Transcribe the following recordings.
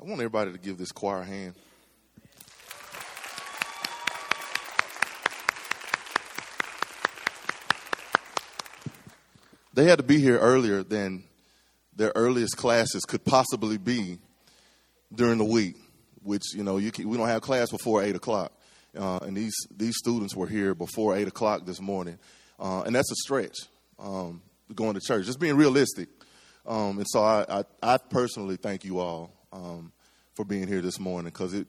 I want everybody to give this choir a hand. They had to be here earlier than their earliest classes could possibly be during the week, which, you know, you can, we don't have class before 8 o'clock. Uh, and these, these students were here before 8 o'clock this morning. Uh, and that's a stretch um, going to church, just being realistic. Um, and so I, I, I, personally thank you all um, for being here this morning because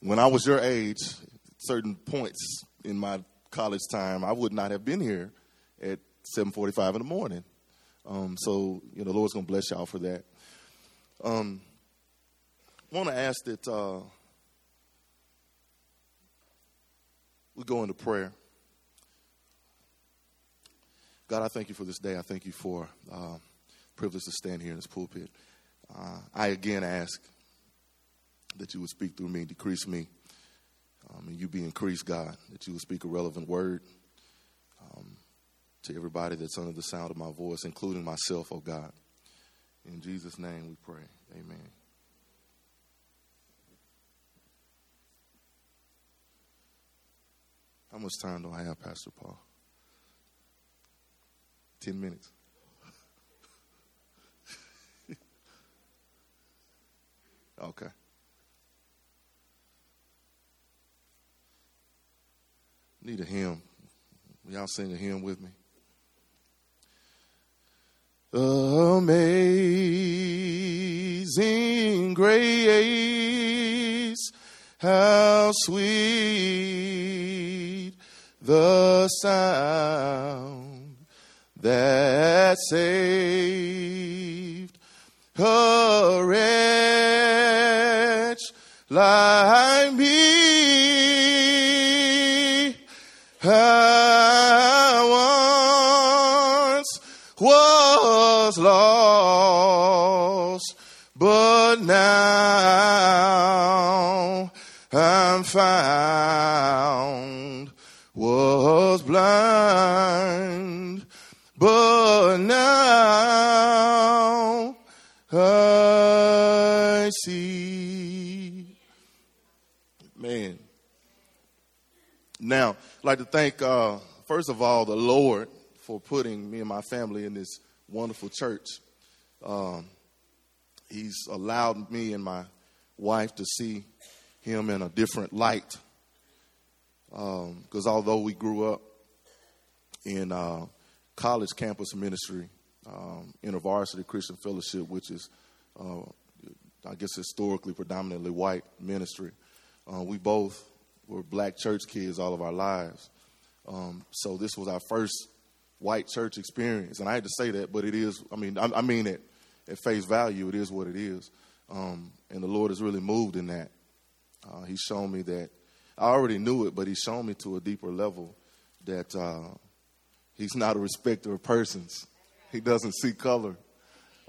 when I was your age, certain points in my college time, I would not have been here at 7:45 in the morning. Um, so you know, the Lord's gonna bless y'all for that. Um, want to ask that uh, we go into prayer. God, I thank you for this day. I thank you for uh, privilege to stand here in this pulpit. Uh, I again ask that you would speak through me, decrease me, um, and you be increased, God, that you would speak a relevant word um, to everybody that's under the sound of my voice, including myself, oh God. In Jesus' name we pray. Amen. How much time do I have, Pastor Paul? Ten minutes. Okay. Need a hymn. Y'all sing a hymn with me. Amazing grace, how sweet the sound that saved a wretch like me. I once was lost, I'd like to thank, uh, first of all, the Lord for putting me and my family in this wonderful church. Um, he's allowed me and my wife to see him in a different light. Because um, although we grew up in uh, college campus ministry, um, InterVarsity Christian Fellowship, which is, uh, I guess, historically predominantly white ministry, uh, we both were black church kids all of our lives. Um, so this was our first white church experience, and I had to say that, but it is. I mean, I, I mean it at face value. It is what it is, um, and the Lord has really moved in that. Uh, he's shown me that I already knew it, but He's shown me to a deeper level that uh, He's not a respecter of persons. He doesn't see color,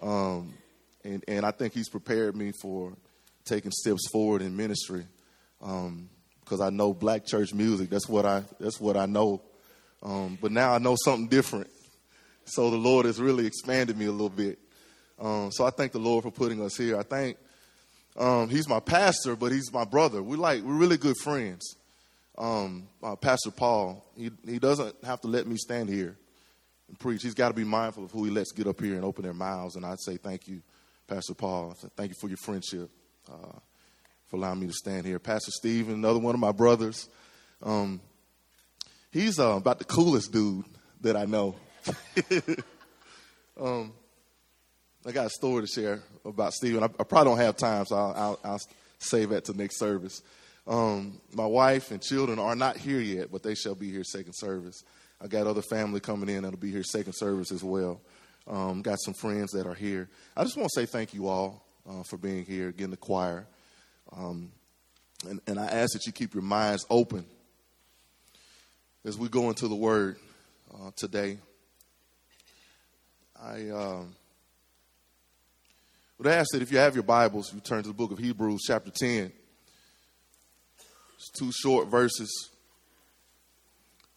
um, and and I think He's prepared me for taking steps forward in ministry because I know black church music. That's what I that's what I know. Um, but now I know something different. So the Lord has really expanded me a little bit. Um, so I thank the Lord for putting us here. I think um, he's my pastor, but he's my brother. We like we're really good friends. Um, uh, pastor Paul, he he doesn't have to let me stand here and preach. He's got to be mindful of who he lets get up here and open their mouths. And I'd say thank you, Pastor Paul. Thank you for your friendship, uh, for allowing me to stand here. Pastor Stephen, another one of my brothers. Um, he's uh, about the coolest dude that I know. um, I got a story to share about Stephen. I, I probably don't have time, so I'll, I'll, I'll save that to next service. Um, my wife and children are not here yet, but they shall be here second service. I got other family coming in that'll be here second service as well. Um, got some friends that are here. I just want to say thank you all uh, for being here, again, the choir. Um, and, and I ask that you keep your minds open as we go into the Word uh, today. I um, would ask that if you have your Bibles, you turn to the book of Hebrews, chapter 10. It's two short verses.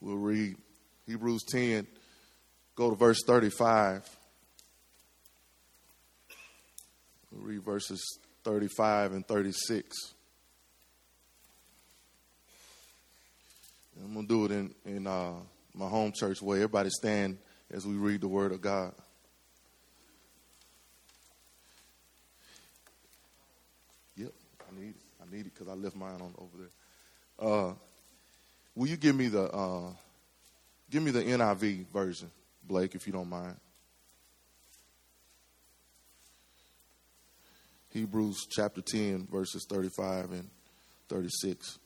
We'll read Hebrews 10, go to verse 35. We'll read verses 35, and 36. I'm going to do it in, in uh, my home church way. Everybody stand as we read the Word of God. Yep, I need it. I need it because I left mine on over there. Uh, will you give me the uh, give me the NIV version, Blake, if you don't mind? Hebrews chapter 10, verses 35 and 36.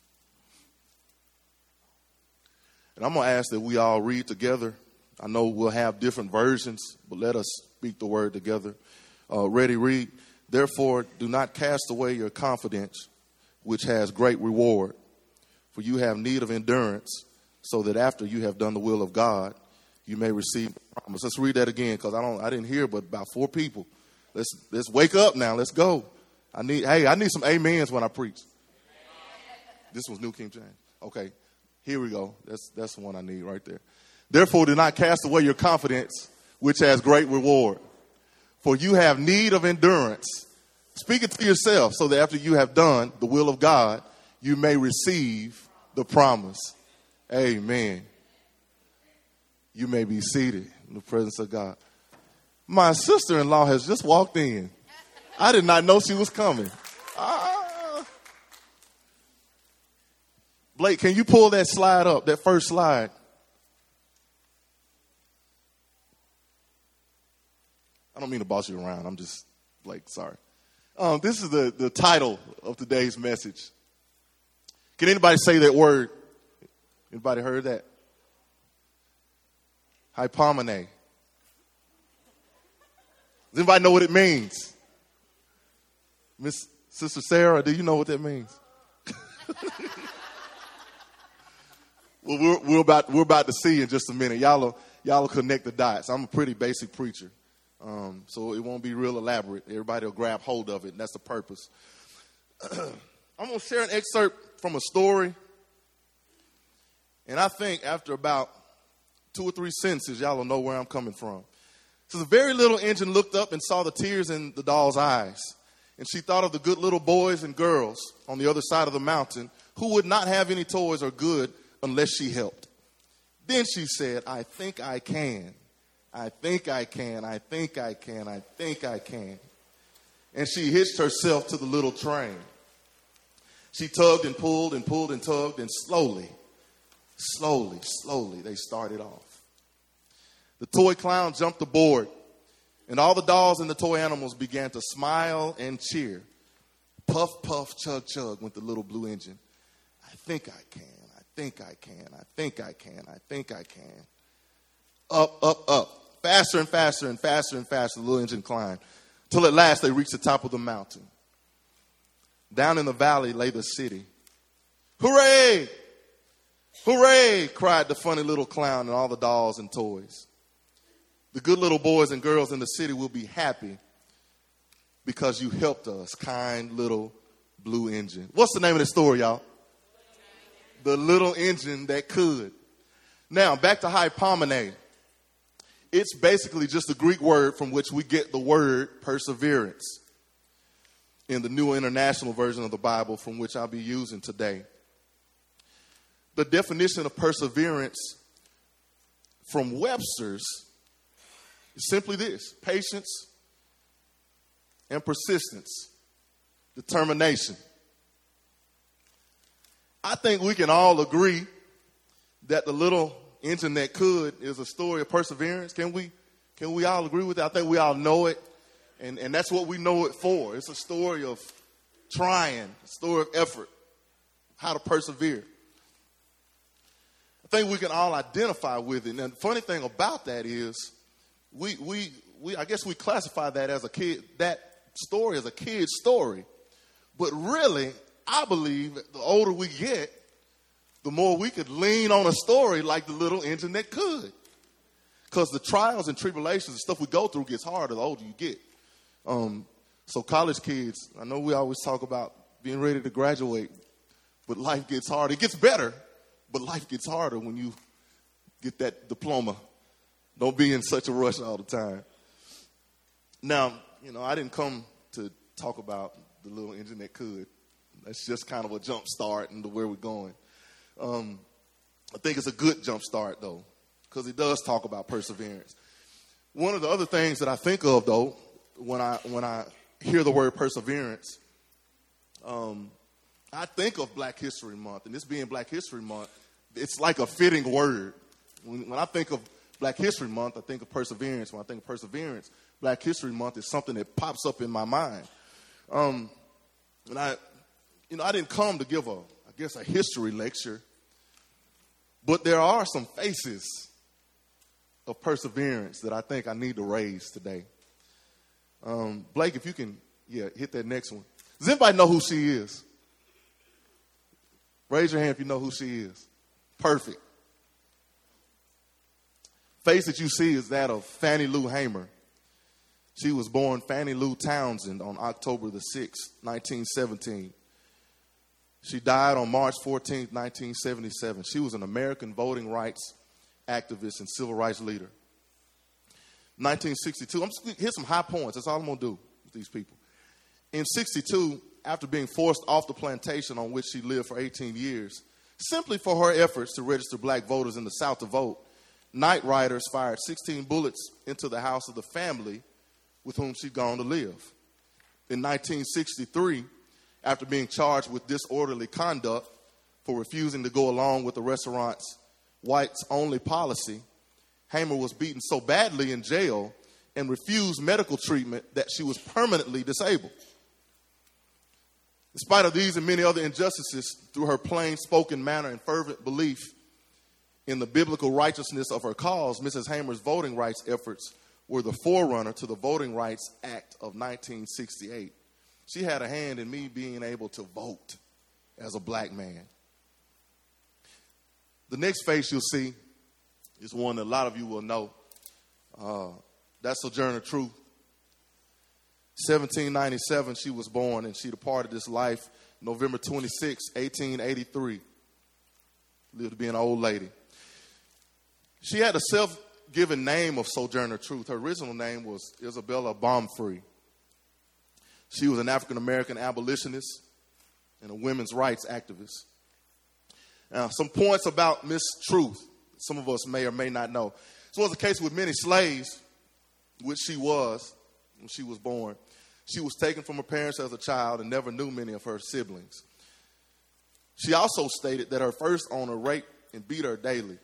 And I'm going to ask that we all read together. I know we'll have different versions, but let us speak the word together. Uh, ready, read. Therefore, do not cast away your confidence, which has great reward. For you have need of endurance, so that after you have done the will of God, you may receive promise. Let's read that again, because I don't I didn't hear but about four people. Let's let's wake up now. Let's go. I need hey, I need some amens when I preach. This was New King James. Okay. Here we go. That's that's the one I need right there. Therefore do not cast away your confidence, which has great reward. For you have need of endurance. Speak it to yourself so that after you have done the will of God, you may receive the promise. Amen. You may be seated in the presence of God. My sister in law has just walked in. I did not know she was coming. Ah. Blake, can you pull that slide up, that first slide? I don't mean to boss you around. I'm just, Blake, sorry. Um, this is the, the title of today's message. Can anybody say that word? Anybody heard that? Hypomene. Does anybody know what it means? Miss Sister Sarah, do you know what that means? well, we're, we're, about, we're about to see in just a minute. Y'all will, y'all will connect the dots. I'm a pretty basic preacher, um, so it won't be real elaborate. Everybody will grab hold of it, and that's the purpose. I'm going to share an excerpt from a story. And I think after about two or three sentences, y'all will know where I'm coming from. So the very little engine looked up and saw the tears in the doll's eyes. And she thought of the good little boys and girls on the other side of the mountain who would not have any toys or good unless she helped. Then she said, I think I can. I think I can. I think I can. I think I can. And she hitched herself to the little train. She tugged and pulled and pulled and tugged, and slowly, slowly, slowly, they started off. The toy clown jumped aboard, and all the dolls and the toy animals began to smile and cheer. Puff, puff, chug, chug went the little blue engine. I think I can. I think I can. I think I can. I think I can. Up, up, up. Faster and faster and faster and faster, the little engine climbed. Till at last they reached the top of the mountain. Down in the valley lay the city. Hooray! Hooray! cried the funny little clown and all the dolls and toys. The good little boys and girls in the city will be happy because you helped us, kind little blue engine. What's the name of the story, y'all? The little engine that could. Now, back to hypomene. It's basically just a Greek word from which we get the word perseverance in the New International Version of the Bible, from which I'll be using today. The definition of perseverance from Webster's simply this patience and persistence, determination. I think we can all agree that the little engine that could is a story of perseverance. Can we? Can we all agree with that? I think we all know it, and, and that's what we know it for. It's a story of trying, a story of effort, how to persevere. I think we can all identify with it. And the funny thing about that is, we, we, we, I guess we classify that as a kid, that story as a kid's story. But really, I believe the older we get, the more we could lean on a story like the little engine that could. Because the trials and tribulations and stuff we go through gets harder the older you get. Um, so, college kids, I know we always talk about being ready to graduate, but life gets harder. It gets better, but life gets harder when you get that diploma don't be in such a rush all the time. Now, you know, I didn't come to talk about the little engine that could. That's just kind of a jump start into where we're going. Um, I think it's a good jump start, though, because it does talk about perseverance. One of the other things that I think of, though, when I when I hear the word perseverance, um, I think of Black History Month, and this being Black History Month, it's like a fitting word. When, when I think of Black History Month, I think of perseverance. When I think of perseverance, Black History Month is something that pops up in my mind. Um, and I, you know, I didn't come to give a, I guess, a history lecture, but there are some faces of perseverance that I think I need to raise today. Um, Blake, if you can, yeah, hit that next one. Does anybody know who she is? Raise your hand if you know who she is. Perfect. Face that you see is that of Fannie Lou Hamer. She was born Fannie Lou Townsend on October the 6th, 1917. She died on March 14th, 1977. She was an American voting rights activist and civil rights leader. 1962, I'm just here's some high points. That's all I'm gonna do with these people. In 62, after being forced off the plantation on which she lived for 18 years, simply for her efforts to register black voters in the South to vote, night riders fired 16 bullets into the house of the family with whom she'd gone to live. In 1963, after being charged with disorderly conduct for refusing to go along with the restaurant's whites only policy, Hamer was beaten so badly in jail and refused medical treatment that she was permanently disabled. In spite of these and many other injustices, through her plain spoken manner and fervent belief in the biblical righteousness of her cause, Mrs. Hamer's voting rights efforts were the forerunner to the Voting Rights Act of 1968. She had a hand in me being able to vote as a black man. The next face you'll see is one that a lot of you will know. Uh, that's Sojourner Truth. 1797, she was born, and she departed this life November 26, 1883. Lived to be an old lady. She had a self given name of Sojourner Truth. Her original name was Isabella Baumfree. She was an African American abolitionist and a women's rights activist. Now, some points about Miss Truth some of us may or may not know. This was the case with many slaves, which she was when she was born. She was taken from her parents as a child and never knew many of her siblings. She also stated that her first owner raped and beat her daily.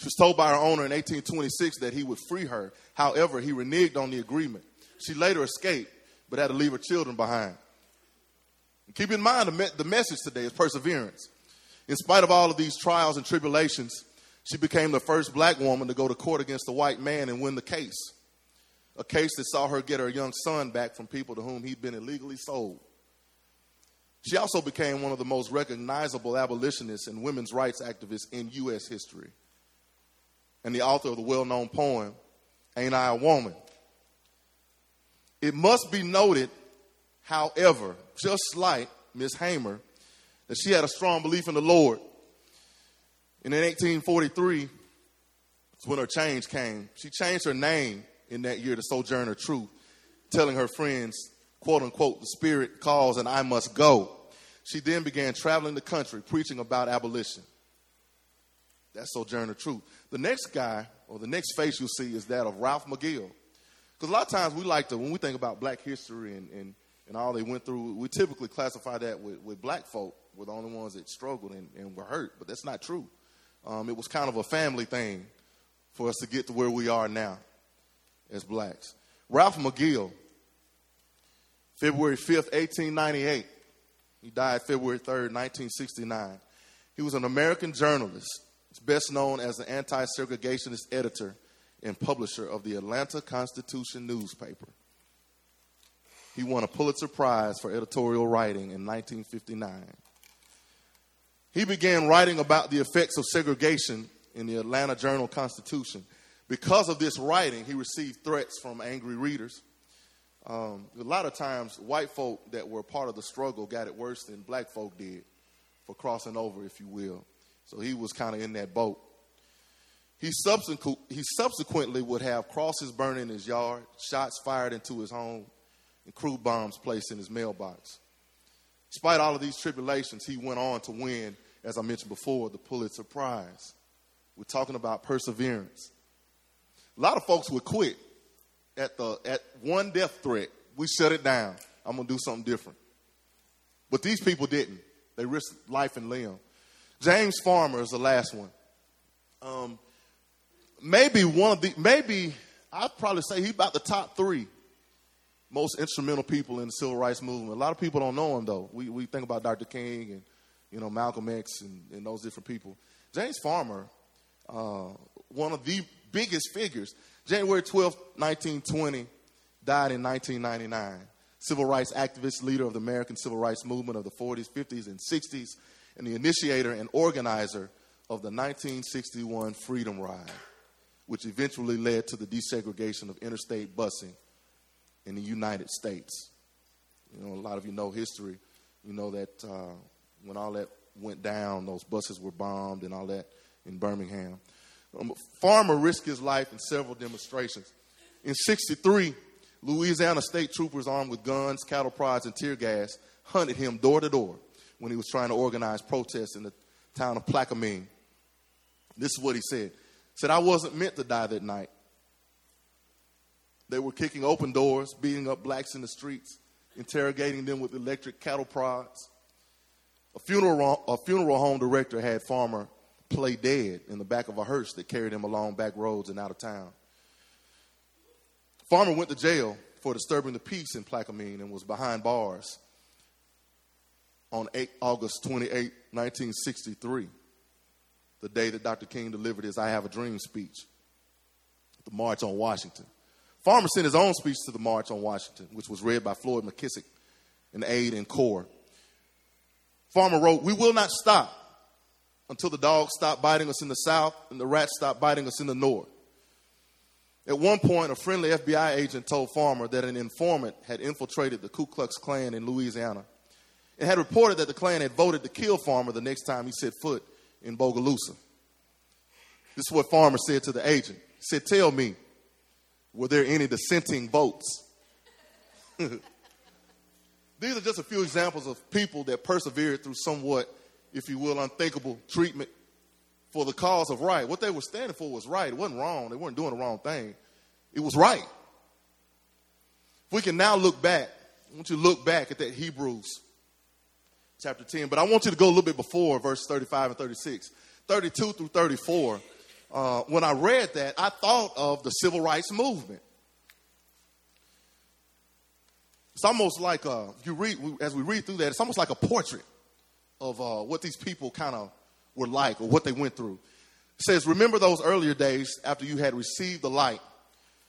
She was told by her owner in 1826 that he would free her. However, he reneged on the agreement. She later escaped, but had to leave her children behind. And keep in mind the, me- the message today is perseverance. In spite of all of these trials and tribulations, she became the first black woman to go to court against a white man and win the case. A case that saw her get her young son back from people to whom he'd been illegally sold. She also became one of the most recognizable abolitionists and women's rights activists in U.S. history, and the author of the well known poem, Ain't I a Woman? It must be noted, however, just like Miss Hamer, that she had a strong belief in the Lord. And in 1843, it's when her change came. She changed her name in that year to Sojourner Truth, telling her friends, quote unquote, the Spirit calls and I must go. She then began traveling the country preaching about abolition. That's Sojourner Truth. The next guy, or the next face you'll see, is that of Ralph McGill. Because a lot of times we like to, when we think about black history and, and, and all they went through, we typically classify that with, with black folk were the only ones that struggled and, and were hurt, but that's not true. Um, it was kind of a family thing for us to get to where we are now as blacks. Ralph McGill, February 5th, 1898. He died February 3rd, 1969. He was an American journalist. He's best known as the anti segregationist editor and publisher of the Atlanta Constitution newspaper. He won a Pulitzer Prize for editorial writing in 1959. He began writing about the effects of segregation in the Atlanta Journal Constitution. Because of this writing, he received threats from angry readers. Um, a lot of times, white folk that were part of the struggle got it worse than black folk did for crossing over, if you will. So he was kind of in that boat. He, subsequent, he subsequently would have crosses burned in his yard, shots fired into his home, and crude bombs placed in his mailbox. Despite all of these tribulations, he went on to win, as I mentioned before, the Pulitzer Prize. We're talking about perseverance. A lot of folks would quit at the at one death threat. We shut it down. I'm gonna do something different. But these people didn't. They risked life and limb. James Farmer is the last one. Um, maybe one of the maybe I'd probably say he's about the top three most instrumental people in the civil rights movement. A lot of people don't know him though. We we think about Dr. King and you know Malcolm X and, and those different people. James Farmer, uh, one of the biggest figures. January 12, 1920, died in 1999. Civil rights activist, leader of the American civil rights movement of the 40s, 50s, and 60s, and the initiator and organizer of the 1961 Freedom Ride, which eventually led to the desegregation of interstate busing in the United States. You know, a lot of you know history. You know that uh, when all that went down, those buses were bombed and all that in Birmingham. Um, Farmer risked his life in several demonstrations. In 63, Louisiana state troopers armed with guns, cattle prods, and tear gas hunted him door to door when he was trying to organize protests in the town of Plaquemine. This is what he said. He said, I wasn't meant to die that night. They were kicking open doors, beating up blacks in the streets, interrogating them with electric cattle prods. A funeral, a funeral home director had Farmer play dead in the back of a hearse that carried him along back roads and out of town. Farmer went to jail for disturbing the peace in Plaquemine and was behind bars on 8, August 28, 1963, the day that Dr. King delivered his I Have a Dream speech the March on Washington. Farmer sent his own speech to the March on Washington, which was read by Floyd McKissick, an aide in CORE. Farmer wrote, We will not stop until the dogs stop biting us in the south and the rats stop biting us in the north. At one point, a friendly FBI agent told Farmer that an informant had infiltrated the Ku Klux Klan in Louisiana and had reported that the Klan had voted to kill Farmer the next time he set foot in Bogalusa. This is what Farmer said to the agent. He said, Tell me, were there any dissenting votes? These are just a few examples of people that persevered through somewhat if you will, unthinkable treatment for the cause of right. What they were standing for was right. It wasn't wrong. They weren't doing the wrong thing. It was right. If we can now look back, I want you to look back at that Hebrews chapter 10, but I want you to go a little bit before verse 35 and 36. 32 through 34. Uh, when I read that, I thought of the civil rights movement. It's almost like uh, you read as we read through that. It's almost like a portrait of uh, what these people kind of were like or what they went through. It says, Remember those earlier days after you had received the light,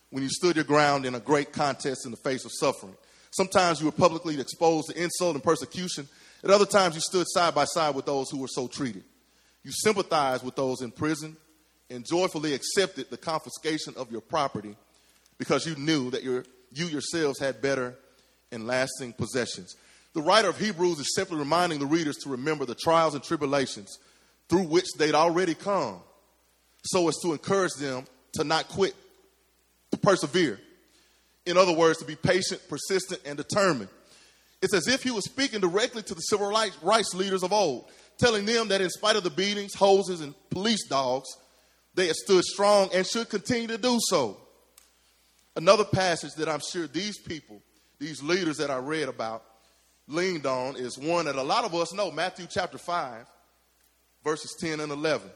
when you stood your ground in a great contest in the face of suffering. Sometimes you were publicly exposed to insult and persecution. At other times, you stood side by side with those who were so treated. You sympathized with those in prison and joyfully accepted the confiscation of your property because you knew that your, you yourselves had better and lasting possessions. The writer of Hebrews is simply reminding the readers to remember the trials and tribulations through which they'd already come, so as to encourage them to not quit, to persevere. In other words, to be patient, persistent, and determined. It's as if he was speaking directly to the civil rights leaders of old, telling them that in spite of the beatings, hoses, and police dogs, they had stood strong and should continue to do so. Another passage that I'm sure these people, these leaders that I read about, leaned on is one that a lot of us know Matthew chapter 5, verses 10 and 11,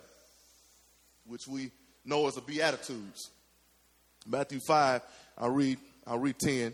which we know as the Beatitudes. Matthew 5, I'll read, I'll read 10.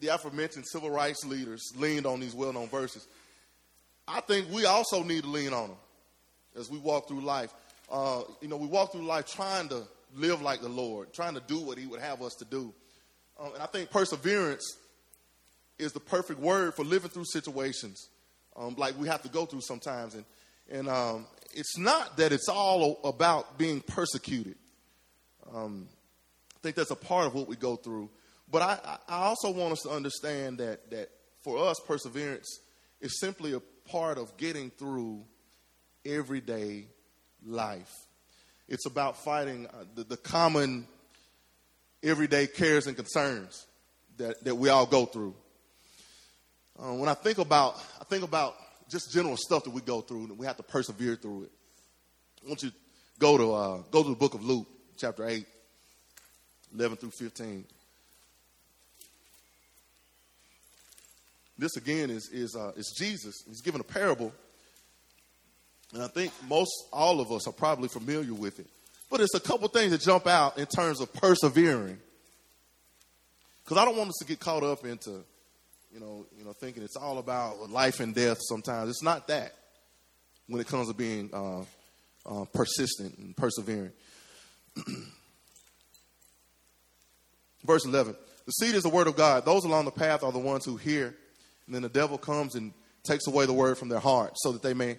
the aforementioned civil rights leaders leaned on these well known verses, I think we also need to lean on them as we walk through life. Uh, you know, we walk through life trying to live like the Lord, trying to do what He would have us to do. Um, and I think perseverance is the perfect word for living through situations um, like we have to go through sometimes. And, and um, it's not that it's all about being persecuted. Um, I think that's a part of what we go through. But I, I also want us to understand that, that for us, perseverance is simply a part of getting through everyday life. It's about fighting uh, the, the common everyday cares and concerns that, that we all go through. Uh, when I think about, I think about just general stuff that we go through, and we have to persevere through it. I want you to go to uh, go to the book of Luke, chapter eight, 11 through fifteen. This again is is uh, is Jesus. He's given a parable, and I think most all of us are probably familiar with it. But it's a couple things that jump out in terms of persevering, because I don't want us to get caught up into you know, you know, thinking it's all about life and death. Sometimes it's not that. When it comes to being uh, uh, persistent and persevering. Verse 11 The seed is the word of God. Those along the path are the ones who hear. And then the devil comes and takes away the word from their heart so that they may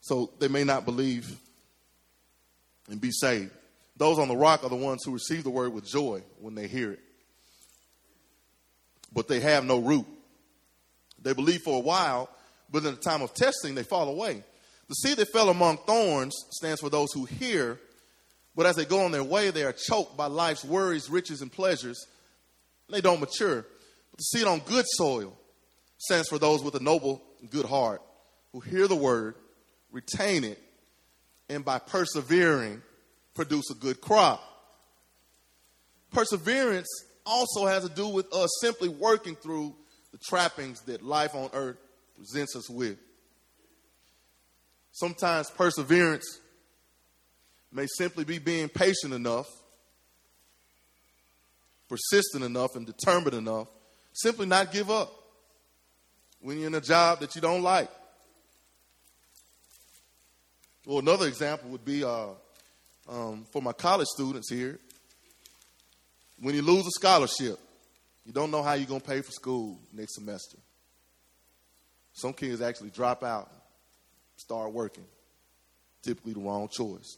so they may not believe and be saved. Those on the rock are the ones who receive the word with joy when they hear it but they have no root. They believe for a while, but in the time of testing, they fall away. The seed that fell among thorns stands for those who hear, but as they go on their way, they are choked by life's worries, riches, and pleasures. And They don't mature. But the seed on good soil stands for those with a noble, good heart who hear the word, retain it, and by persevering, produce a good crop. Perseverance also has to do with us simply working through the trappings that life on earth presents us with. Sometimes perseverance may simply be being patient enough, persistent enough, and determined enough, simply not give up when you're in a job that you don't like. Well, another example would be uh, um, for my college students here when you lose a scholarship, you don't know how you're going to pay for school next semester. Some kids actually drop out, start working. Typically the wrong choice.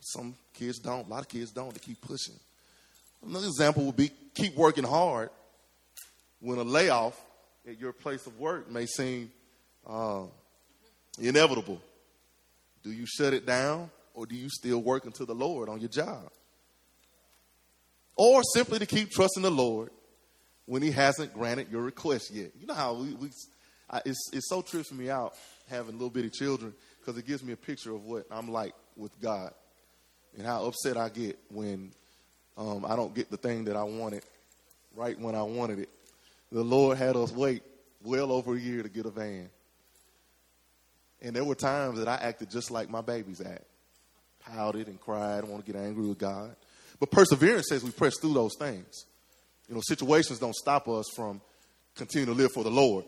Some kids don't. A lot of kids don't. They keep pushing. Another example would be keep working hard when a layoff at your place of work may seem uh, inevitable. Do you shut it down or do you still work unto the Lord on your job? or simply to keep trusting the Lord when He hasn't granted your request yet. You know how we, we I, it's, it's so tripping me out having little bitty children because it gives me a picture of what I'm like with God and how upset I get when um, I don't get the thing that I wanted right when I wanted it. The Lord had us wait well over a year to get a van. And there were times that I acted just like my babies act. Pouted and cried, I want to get angry with God. But perseverance says we press through those things. You know, situations don't stop us from continuing to live for the Lord.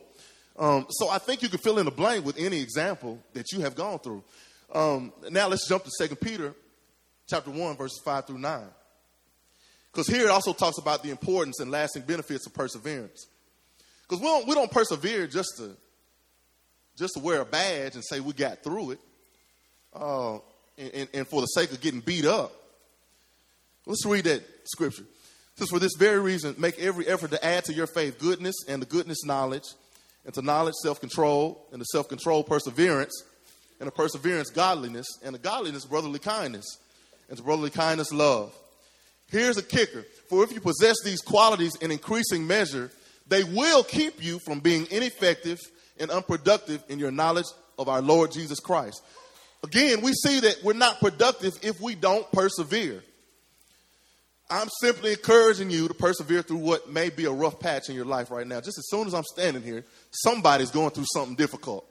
Um, so I think you can fill in the blank with any example that you have gone through. Um, now let's jump to Second Peter chapter 1, verses 5 through 9. Because here it also talks about the importance and lasting benefits of perseverance. Because we don't, we don't persevere just to, just to wear a badge and say we got through it uh, and, and for the sake of getting beat up. Let's read that scripture. Says, For this very reason, make every effort to add to your faith goodness, and the goodness, knowledge, and to knowledge, self control, and to self control, perseverance, and to perseverance, godliness, and to godliness, brotherly kindness, and to brotherly kindness, love. Here's a kicker for if you possess these qualities in increasing measure, they will keep you from being ineffective and unproductive in your knowledge of our Lord Jesus Christ. Again, we see that we're not productive if we don't persevere. I'm simply encouraging you to persevere through what may be a rough patch in your life right now. Just as soon as I'm standing here, somebody's going through something difficult.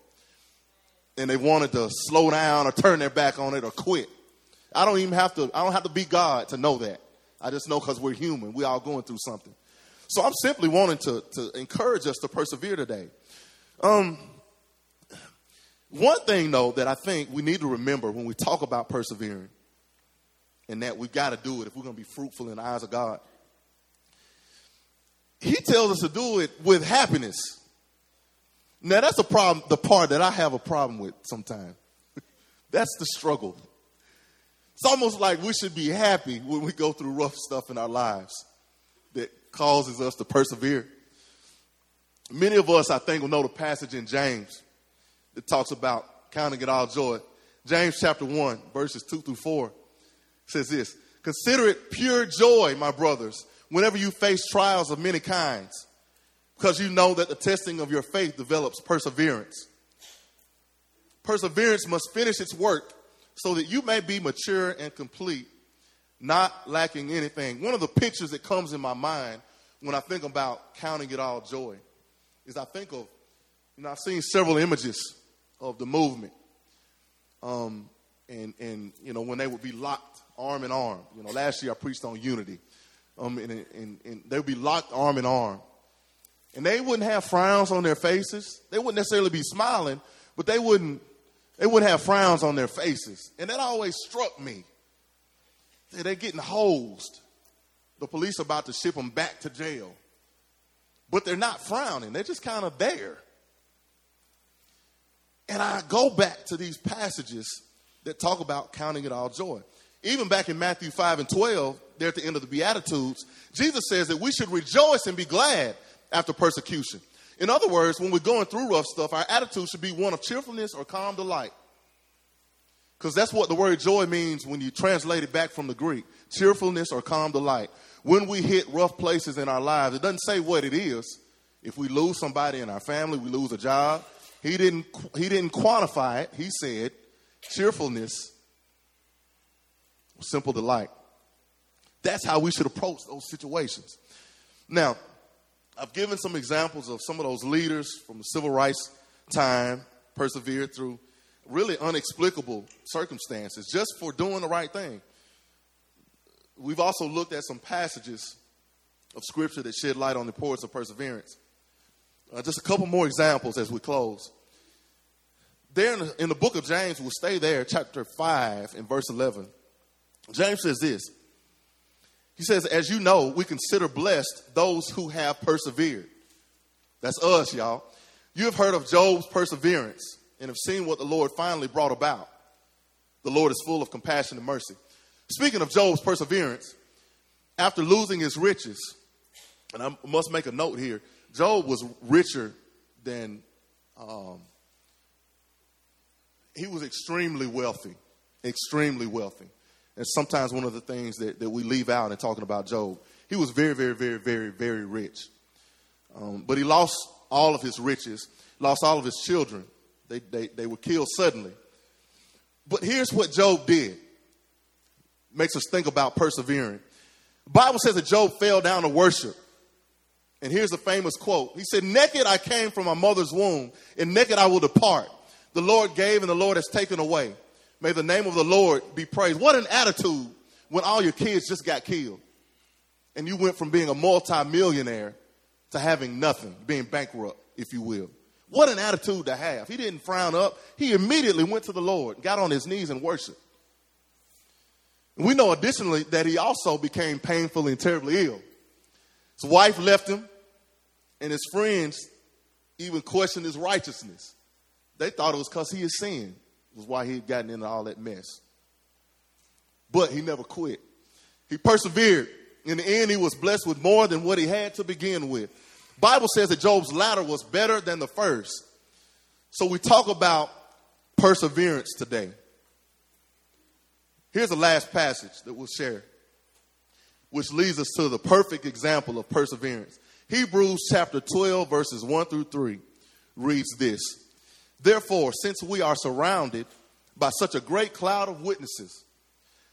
And they wanted to slow down or turn their back on it or quit. I don't even have to, I don't have to be God to know that. I just know because we're human. We're all going through something. So I'm simply wanting to, to encourage us to persevere today. Um, one thing, though, that I think we need to remember when we talk about persevering and that we've got to do it if we're going to be fruitful in the eyes of God. he tells us to do it with happiness. Now that's a problem, the part that I have a problem with sometimes. that's the struggle. It's almost like we should be happy when we go through rough stuff in our lives causes us to persevere. Many of us, I think, will know the passage in James that talks about counting it all joy. James chapter 1, verses 2 through 4 says this Consider it pure joy, my brothers, whenever you face trials of many kinds, because you know that the testing of your faith develops perseverance. Perseverance must finish its work so that you may be mature and complete, not lacking anything. One of the pictures that comes in my mind when I think about counting it all joy is I think of, you know, I've seen several images of the movement. Um, and, and, you know, when they would be locked arm in arm. You know, last year I preached on unity. Um, and, and, and they would be locked arm in arm. And they wouldn't have frowns on their faces. They wouldn't necessarily be smiling, but they wouldn't, they wouldn't have frowns on their faces. And that always struck me. They're getting hosed. The police are about to ship them back to jail but they're not frowning. They're just kind of there. And I go back to these passages that talk about counting it all joy. Even back in Matthew 5 and 12, there at the end of the Beatitudes, Jesus says that we should rejoice and be glad after persecution. In other words, when we're going through rough stuff, our attitude should be one of cheerfulness or calm delight. Because that's what the word joy means when you translate it back from the Greek cheerfulness or calm delight when we hit rough places in our lives, it doesn't say what it is. If we lose somebody in our family, we lose a job. He didn't, he didn't quantify it. He said cheerfulness, simple delight. That's how we should approach those situations. Now, I've given some examples of some of those leaders from the civil rights time persevered through really inexplicable circumstances just for doing the right thing we've also looked at some passages of scripture that shed light on the importance of perseverance. Uh, just a couple more examples as we close. There in the, in the book of James, we'll stay there, chapter 5 and verse 11. James says this. He says, As you know, we consider blessed those who have persevered. That's us, y'all. You have heard of Job's perseverance and have seen what the Lord finally brought about. The Lord is full of compassion and mercy. Speaking of Job's perseverance, after losing his riches, and I must make a note here, Job was richer than, um, he was extremely wealthy, extremely wealthy. And sometimes one of the things that, that we leave out in talking about Job, he was very, very, very, very, very rich. Um, but he lost all of his riches, lost all of his children. They, they, they were killed suddenly. But here's what Job did makes us think about persevering. The Bible says that Job fell down to worship. And here's a famous quote. He said, Naked I came from my mother's womb, and naked I will depart. The Lord gave, and the Lord has taken away. May the name of the Lord be praised. What an attitude when all your kids just got killed. And you went from being a multimillionaire to having nothing, being bankrupt, if you will. What an attitude to have. He didn't frown up. He immediately went to the Lord, got on his knees and worshiped. We know additionally that he also became painfully and terribly ill. His wife left him, and his friends even questioned his righteousness. They thought it was because he had sinned, was why he had gotten into all that mess. But he never quit. He persevered. In the end, he was blessed with more than what he had to begin with. Bible says that Job's latter was better than the first. So we talk about perseverance today. Here's the last passage that we'll share, which leads us to the perfect example of perseverance. Hebrews chapter 12, verses 1 through 3 reads this Therefore, since we are surrounded by such a great cloud of witnesses,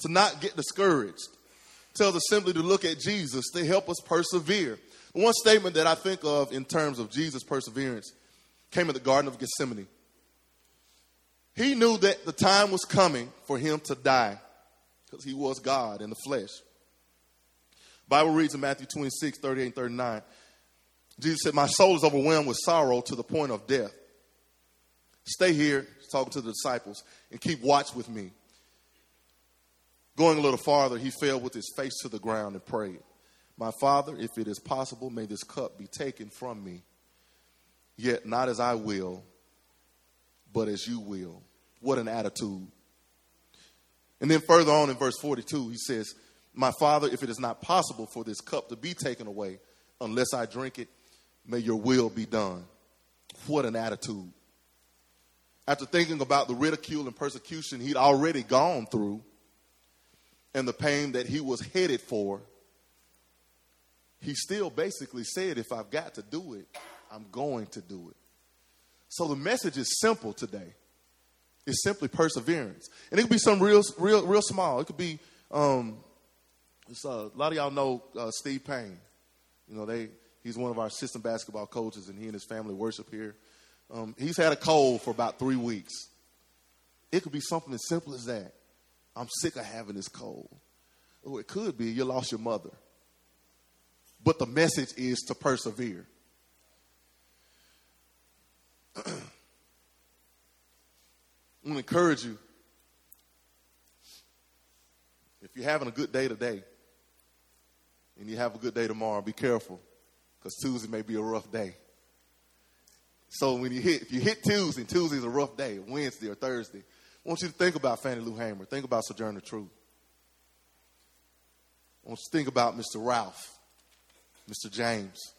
to not get discouraged, tells us simply to look at Jesus to help us persevere. One statement that I think of in terms of Jesus' perseverance came in the Garden of Gethsemane. He knew that the time was coming for him to die because he was God in the flesh. Bible reads in Matthew 26, 38 and 39. Jesus said, My soul is overwhelmed with sorrow to the point of death. Stay here, talking to the disciples, and keep watch with me. Going a little farther, he fell with his face to the ground and prayed, My Father, if it is possible, may this cup be taken from me. Yet not as I will, but as you will. What an attitude. And then further on in verse 42, he says, My Father, if it is not possible for this cup to be taken away unless I drink it, may your will be done. What an attitude. After thinking about the ridicule and persecution he'd already gone through and the pain that he was headed for, he still basically said, If I've got to do it, I'm going to do it. So the message is simple today. It's simply perseverance, and it could be something real, real, real small. It could be um, uh, a lot of y'all know uh, Steve Payne. You know, they he's one of our assistant basketball coaches, and he and his family worship here. Um, he's had a cold for about three weeks. It could be something as simple as that. I'm sick of having this cold. Or it could be you lost your mother. But the message is to persevere. I want to encourage you. If you're having a good day today and you have a good day tomorrow, be careful because Tuesday may be a rough day. So when you hit, if you hit Tuesday, Tuesday is a rough day, Wednesday or Thursday, I want you to think about Fannie Lou Hamer. Think about Sojourner Truth. I want you to think about Mr. Ralph, Mr. James.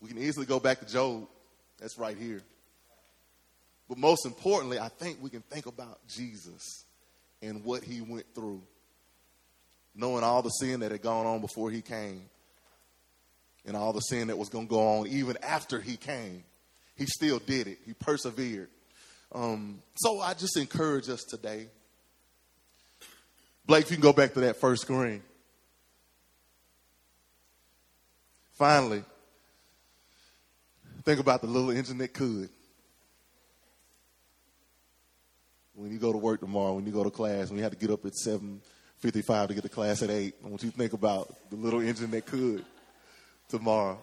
We can easily go back to Job. That's right here. But most importantly, I think we can think about Jesus and what he went through, knowing all the sin that had gone on before he came and all the sin that was going to go on even after he came. He still did it, he persevered. Um, so I just encourage us today. Blake, if you can go back to that first screen. Finally, think about the little engine that could. when you go to work tomorrow, when you go to class, when you have to get up at 7.55 to get to class at 8, I want you to think about the little engine that could tomorrow.